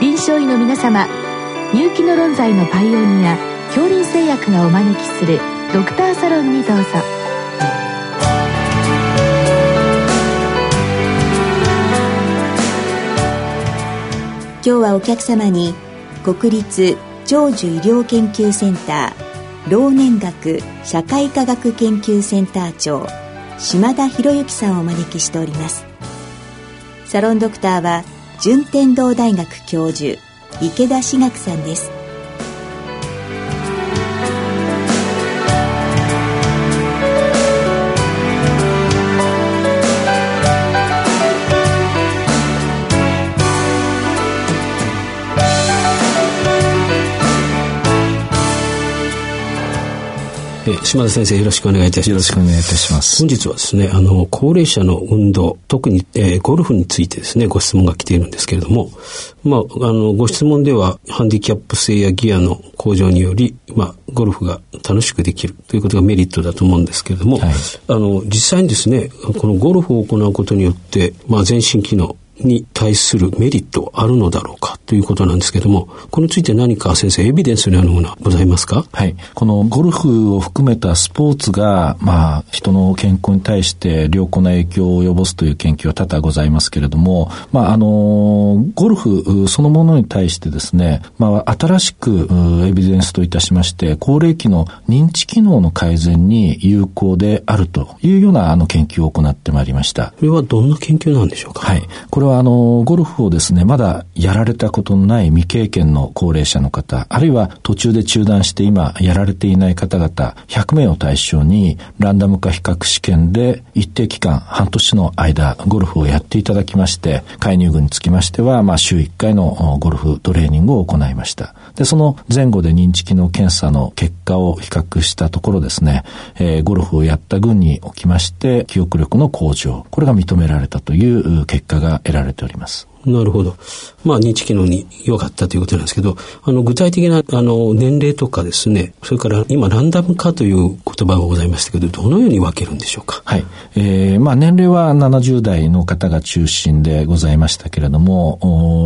臨床医の皆様入気の論剤のパイオニア恐林製薬がお招きするドクターサロンにどうぞ。今日はお客様に国立長寿医療研究センター老年学社会科学研究センター長島田博之さんをお招きしております。サロンドクターは順天堂大学教授池田志学さんです。島田先生よろしくお願いいたします。よろしくお願いいたします。本日はですね、あの、高齢者の運動、特に、えー、ゴルフについてですね、ご質問が来ているんですけれども、まあ、あの、ご質問では、ハンディキャップ性やギアの向上により、まあ、ゴルフが楽しくできるということがメリットだと思うんですけれども、はい、あの、実際にですね、このゴルフを行うことによって、まあ、全身機能、に対するメリットあるのだろうかということなんですけども、これについて何か先生、エビデンスのようなものはございますか？はい。このゴルフを含めたスポーツが、まあ、人の健康に対して良好な影響を及ぼすという研究は多々ございますけれども、まあ、あの、ゴルフそのものに対してですね、まあ、新しくエビデンスといたしまして、高齢期の認知機能の改善に有効であるというようなあの研究を行ってまいりました。これはどんな研究なんでしょうか？はい。これはあの、ゴルフをですね、まだやられたことのない未経験の高齢者の方、あるいは途中で中断して今やられていない方々、100名を対象にランダム化比較試験で一定期間、半年の間、ゴルフをやっていただきまして、介入群につきましては、まあ、週1回のゴルフトレーニングを行いました。で、その前後で認知機能検査の結果を比較したところですね、えー、ゴルフをやった群におきまして、記憶力の向上、これが認められたという結果が得られております。なるほど。まあ、認知機能に良かったということなんですけど、あの、具体的な、あの、年齢とかですね、それから今、ランダム化という言葉がございましたけど、どのように分けるんでしょうか？はい。えー、まあ、年齢は70代の方が中心でございましたけれども、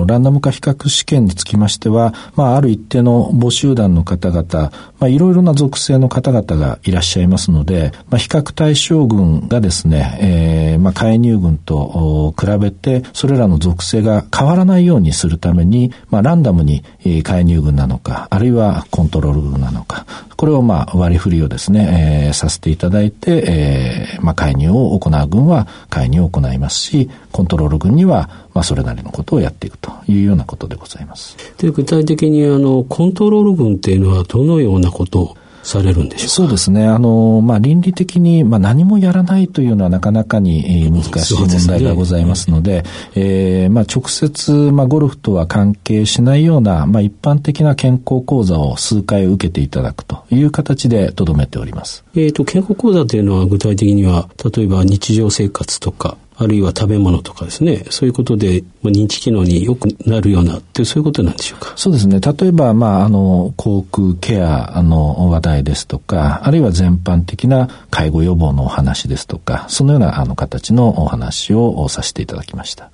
ランダム化比較試験につきましては、まあ、ある一定の母集団の方々、まあ、いろいろな属性の方々がいらっしゃいますので、まあ、比較対象群がですね、えー、まあ、介入群と比べて、それらの属性が変わらないようにするために、まあ、ランダムに介入群なのか、あるいはコントロール群なのか、これをまあ割り振りをですね、えー、させていただいて、えー、まあ介入を行う群は介入を行いますし、コントロール群にはまあそれなりのことをやっていくと。いうようなことでございます。で具体的にあのコントロール群っていうのはどのようなことをされるんでしょうそうですね。あの、まあ、倫理的に、まあ、何もやらないというのはなかなかに難しい問題がございますので、でね、えー、まあ、直接、まあ、ゴルフとは関係しないような、まあ、一般的な健康講座を数回受けていただくという形でとどめております。えっ、と、健康講座というのは具体的には、例えば日常生活とか、あるいは食べ物とかですね、そういうことで、まあ、認知機能に良くなるようなってそういうことなんでしょうか？そうですね。例えば、まあ、あの、口腔ケアの話題ですとか、あるいは全般的な介護予防のお話ですとか、そのようなあの形のお話をさせていただきました。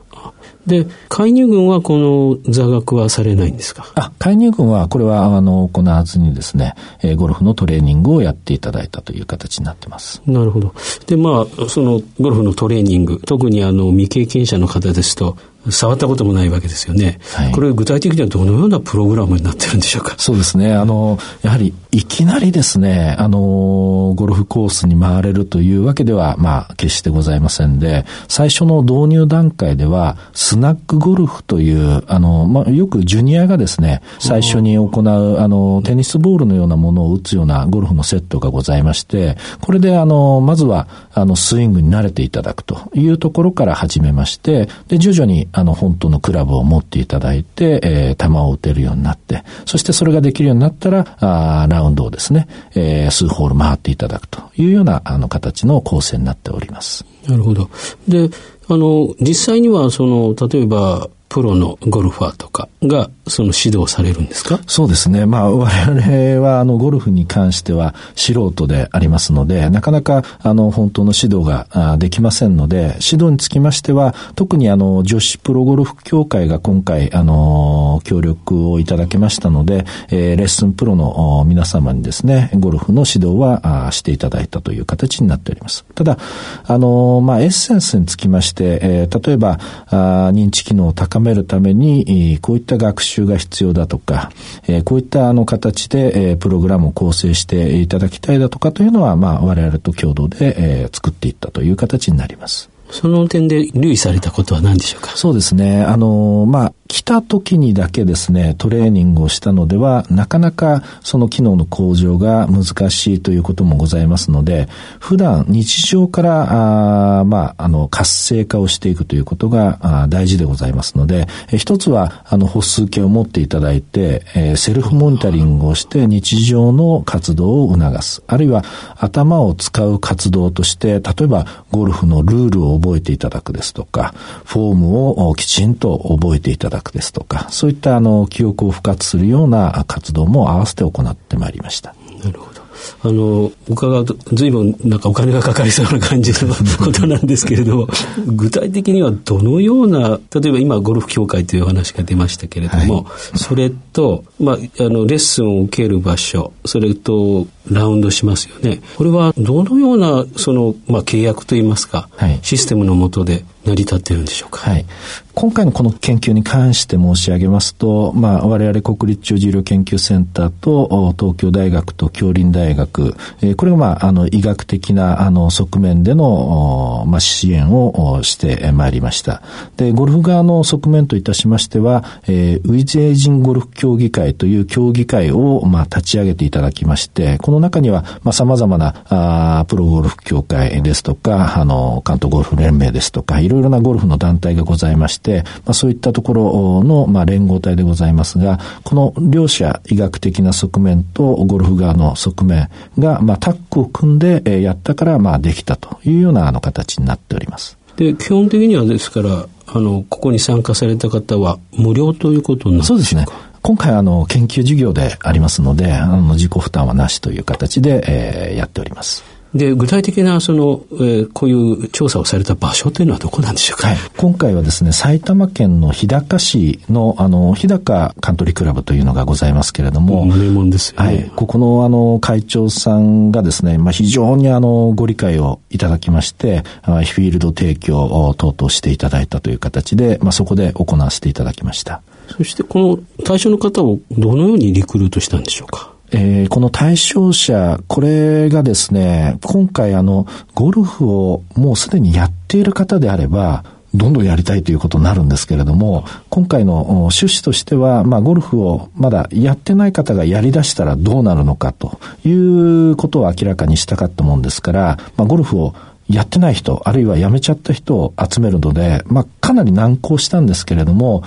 で、介入群はこの座学はされないんですか？あ、介入群はこれはあの行わずにですね、えー、ゴルフのトレーニングをやっていただいたという形になってます。なるほど。で、まあ、そのゴルフのトレーニング、特にあの未経験者の方ですと、触ったこともないわけですよね。はい、これ具体的にはどのようなプログラムになってるんでしょうか？そうですね。あの、やはりいきなりですね、あの、ゴルフコースに回れるというわけでは、まあ、決してございませんで、最初の導入段階では、スナックゴルフという、あの、まあ、よくジュニアがですね、最初に行う、あの、テニスボールのようなものを打つようなゴルフのセットがございまして、これで、あの、まずは、あの、スイングに慣れていただくというところから始めまして、で、徐々に、あの、本当のクラブを持っていただいて、えー、球を打てるようになって、そしてそれができるようになったら、あラウンドをですね、えー、数ホール回っていただくというような、あの、形の構成になっております。なるほど。で、あの、実際には、その、例えば、プロのゴルファーとかがその指導されるんですか？そうですね。まあ我々はあのゴルフに関しては素人でありますので、なかなかあの本当の指導ができませんので、指導につきましては特にあの女子プロゴルフ協会が今回あのの協力をいただけましたので、えー、レッスンプロの皆様にですね、ゴルフの指導はしていただいたという形になっております。ただ、あの、まあ、エッセンスにつきまして、えー、例えばあ、認知機能を高めるために、こういった学習が必要だとか、えー、こういったあの形で、えー、プログラムを構成していただきたいだとかというのは、まあ、我々と共同で、えー、作っていったという形になります。その点で留意されたことは何でしょうか？そうですね。あの、まあ、来た時にだけですね、トレーニングをしたのでは、なかなかその機能の向上が難しいということもございますので、普段日常から、あまあ、あの、活性化をしていくということが大事でございますので、え一つは、あの、歩数計を持っていただいて、えー、セルフモニタリングをして日常の活動を促す。あるいは、頭を使う活動として、例えば、ゴルフのルールを覚えていただくですとか、フォームをきちんと覚えていただく学ですとか、そういったあの記憶を復活するような活動も合わせて行ってまいりました。なるほど。あの、伺うと随分なんかお金がかかりそうな感じのことなんですけれど、具体的にはどのような、例えば今ゴルフ協会という話が出ましたけれども、はい、それと、まあ、あの、レッスンを受ける場所、それと、ラウンドしますよね。これはどのような、その、まあ、契約といいますか、はい、システムのもとで成り立っているんでしょうか？はい。今回のこの研究に関して申し上げますと、まあ、我々国立長寿医療研究センターと東京大学と京林大学、えー、これが、まあ、あの医学的なあの側面での、まあ、支援をしてまいりました。で、ゴルフ側の側面といたしましては、えー、ウィズエイジンゴルフ協議会という協議会を、まあ、立ち上げていただきまして、この中には、まあ、様々なあプロゴルフ協会ですとか、あの、関東ゴルフ連盟ですとか、いろいろなゴルフの団体がございまして、て、まあ、そういったところの、まあ、連合体でございますが、この両者医学的な側面とゴルフ側の側面が、まあ、タッグを組んで、えやったから、まあ、できたというようなあの形になっております。で、基本的にはですから、あの、ここに参加された方は無料ということになるんそうですね。今回あの研究授業でありますので、あの自己負担はなしという形で、えー、やっております。で、具体的な、その、えー、こういう調査をされた場所というのはどこなんでしょうか、はい、今回はですね、埼玉県の日高市の、あの、日高カントリークラブというのがございますけれども、名門ですよね。はい。ここの、あの、会長さんがですね、まあ、非常に、あの、ご理解をいただきまして、フィールド提供等々していただいたという形で、まあ、そこで行わせていただきました。そして、この対象の方をどのようにリクルートしたんでしょうか？えー、この対象者、これがですね、今回あの、ゴルフをもうすでにやっている方であれば、どんどんやりたいということになるんですけれども、今回の趣旨としては、まあ、ゴルフをまだやってない方がやり出したらどうなるのかということを明らかにしたかったもんですから、まあ、ゴルフをやってない人、あるいは辞めちゃった人を集めるので、まあ、かなり難航したんですけれども、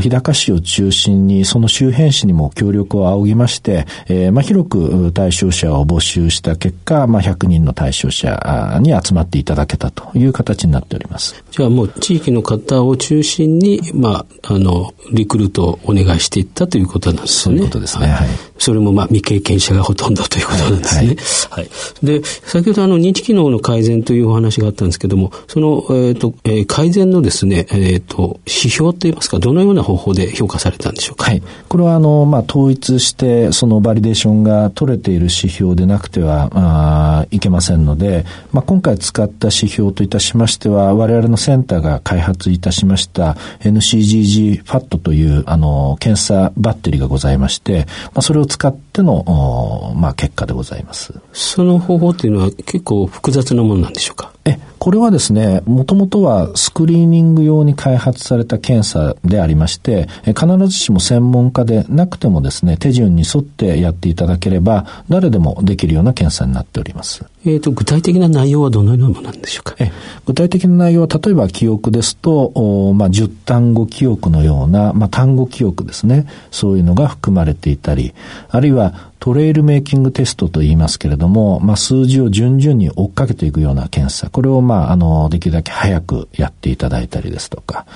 日高市を中心に、その周辺市にも協力を仰ぎまして、えー、まあ、広く対象者を募集した結果、まあ、100人の対象者に集まっていただけたという形になっております。じゃあもう地域の方を中心に、まあ、あの、リクルートをお願いしていったということなんですね。そういうことですね。はい。それもまあ未経験者がほとんどということなんですね。はい。はい、で、先ほどあの認知機能の改善といういうお話があったんですけども、その、えっ、ー、と、えー、改善のですね、えっ、ー、と、指標といいますか、どのような方法で評価されたんでしょうか？はい。これは、あの、まあ、統一して、そのバリデーションが取れている指標でなくては、あいけませんので、まあ、今回使った指標といたしましては、我々のセンターが開発いたしました NCGG-FAT という、あの、検査バッテリーがございまして、まあ、それを使っての、まあ、結果でございます。その方法っていうのは結構複雑なものなんでしょうかえ、これはですね、もともとはスクリーニング用に開発された検査でありまして、必ずしも専門家でなくてもですね、手順に沿ってやっていただければ、誰でもできるような検査になっております。えっ、ー、と、具体的な内容はどのようなものなんでしょうか？え具体的な内容は、例えば記憶ですと、おまあ、10単語記憶のような、まあ、単語記憶ですね。そういうのが含まれていたり、あるいはトレイルメイキングテストと言いますけれども、まあ、数字を順々に追っかけていくような検査。これを、まあ、あの、できるだけ早くやっていただいたりですとか、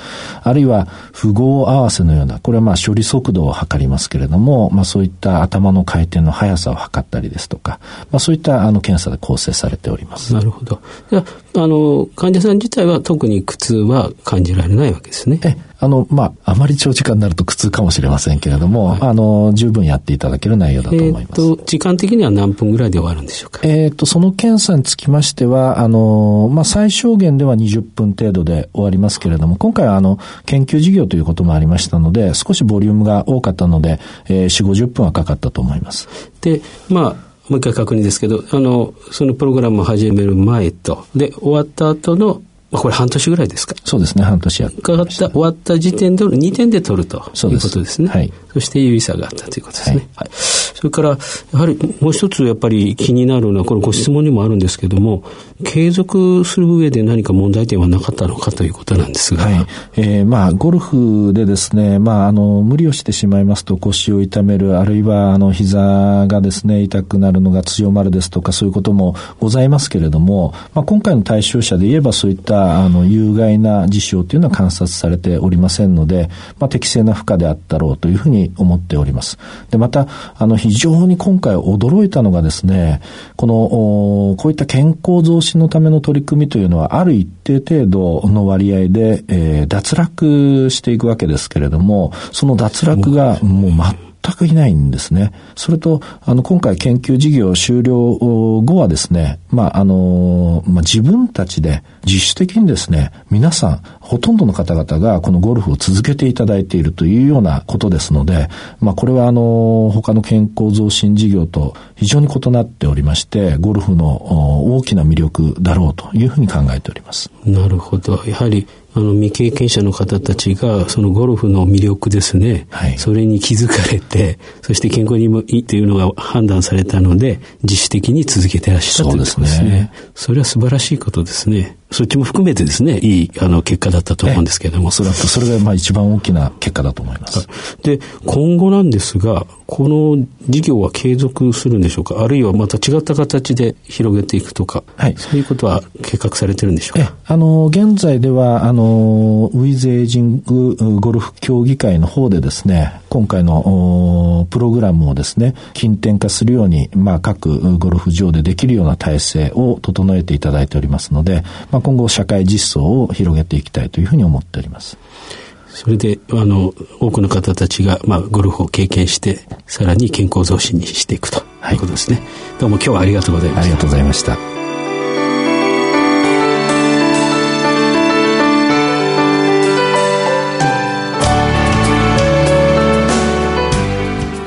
あるいは符号合わせのような、これはまあ、処理速度を測りますけれども、まあ、そういった頭の回転の速さを測ったりですとか、まあ、そういったあの検査で構成されております。なるほど。あの、患者さん自体は特に苦痛は感じられないわけですね。え、あの、まあ、あまり長時間になると苦痛かもしれませんけれども、はい、あの、十分やっていただける内容だと思います。えっ、と、時間的には何分ぐらいで終わるんでしょうか？えっ、と、その検査につきましては、あの、まあ、最小限では20分程度で終わりますけれども、今回はあの、研究事業ということもありましたので、少しボリュームが多かったので、えー、4、50分はかかったと思います。で、まあ、もう一回確認ですけど、あの、そのプログラムを始める前と、で、終わった後のこれ半年ぐらいですか？そうですね、半年やっかかった、終わった時点で2点で取るということですね。はい。そして有意差があったということですね。はい。はい、それから、やはりもう一つやっぱり気になるのは、これご質問にもあるんですけども、継続する上で何か問題点はなかったのかということなんですが。はい。えー、まあ、ゴルフでですね、まあ、あの、無理をしてしまいますと腰を痛める、あるいは、あの、膝がですね、痛くなるのが強まるですとか、そういうこともございますけれども、まあ、今回の対象者で言えばそういったあの有害な事象というのは観察されておりませんので、まあ、適正な負荷であったろうというふうに思っております。でまたあの非常に今回驚いたのがですねこのこういった健康増進のための取り組みというのはある一定程度の割合で、えー、脱落していくわけですけれどもその脱落がもう全全くいないんですね。それと、あの、今回研究事業終了後はですね、まあ、あの、まあ、自分たちで自主的にですね、皆さん、ほとんどの方々がこのゴルフを続けていただいているというようなことですので、まあ、これはあの、他の健康増進事業と非常に異なっておりまして、ゴルフの大きな魅力だろうというふうに考えております。なるほど。やはり、あの未経験者の方たちがそのゴルフの魅力ですね、はい、それに気づかれてそして健康にもいいというのが判断されたので自主的に続けてらっしゃったということですね。それは素晴らしいことですね。そっちも含めてですね、いいあの結果だったと思うんですけれども。おそらくそれがまあ一番大きな結果だと思います。で、今後なんですが、この事業は継続するんでしょうか？あるいはまた違った形で広げていくとか、はい、そういうことは計画されてるんでしょうか？あの、現在では、あの、ウィズエイジングゴルフ協議会の方でですね、今回のプログラムをですね、近点化するように、まあ、各ゴルフ場でできるような体制を整えていただいておりますので、まあ、今後社会実装を広げていきたいというふうに思っております。それで、あの、多くの方たちが、まあ、ゴルフを経験して、さらに健康増進にしていくということですね。はい、どうも今日はありがとうございました。ありがとうございました。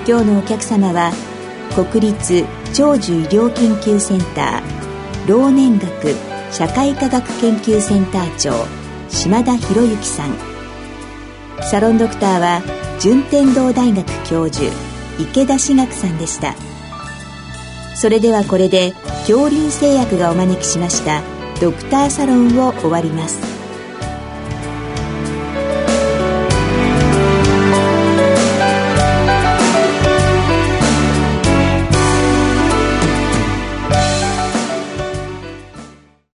今日のお客様は国立長寿医療研究センター老年学社会科学研究センター長島田博之さんサロンドクターは順天堂大学教授池田志学さんでした。それではこれで恐竜製薬がお招きしましたドクターサロンを終わります。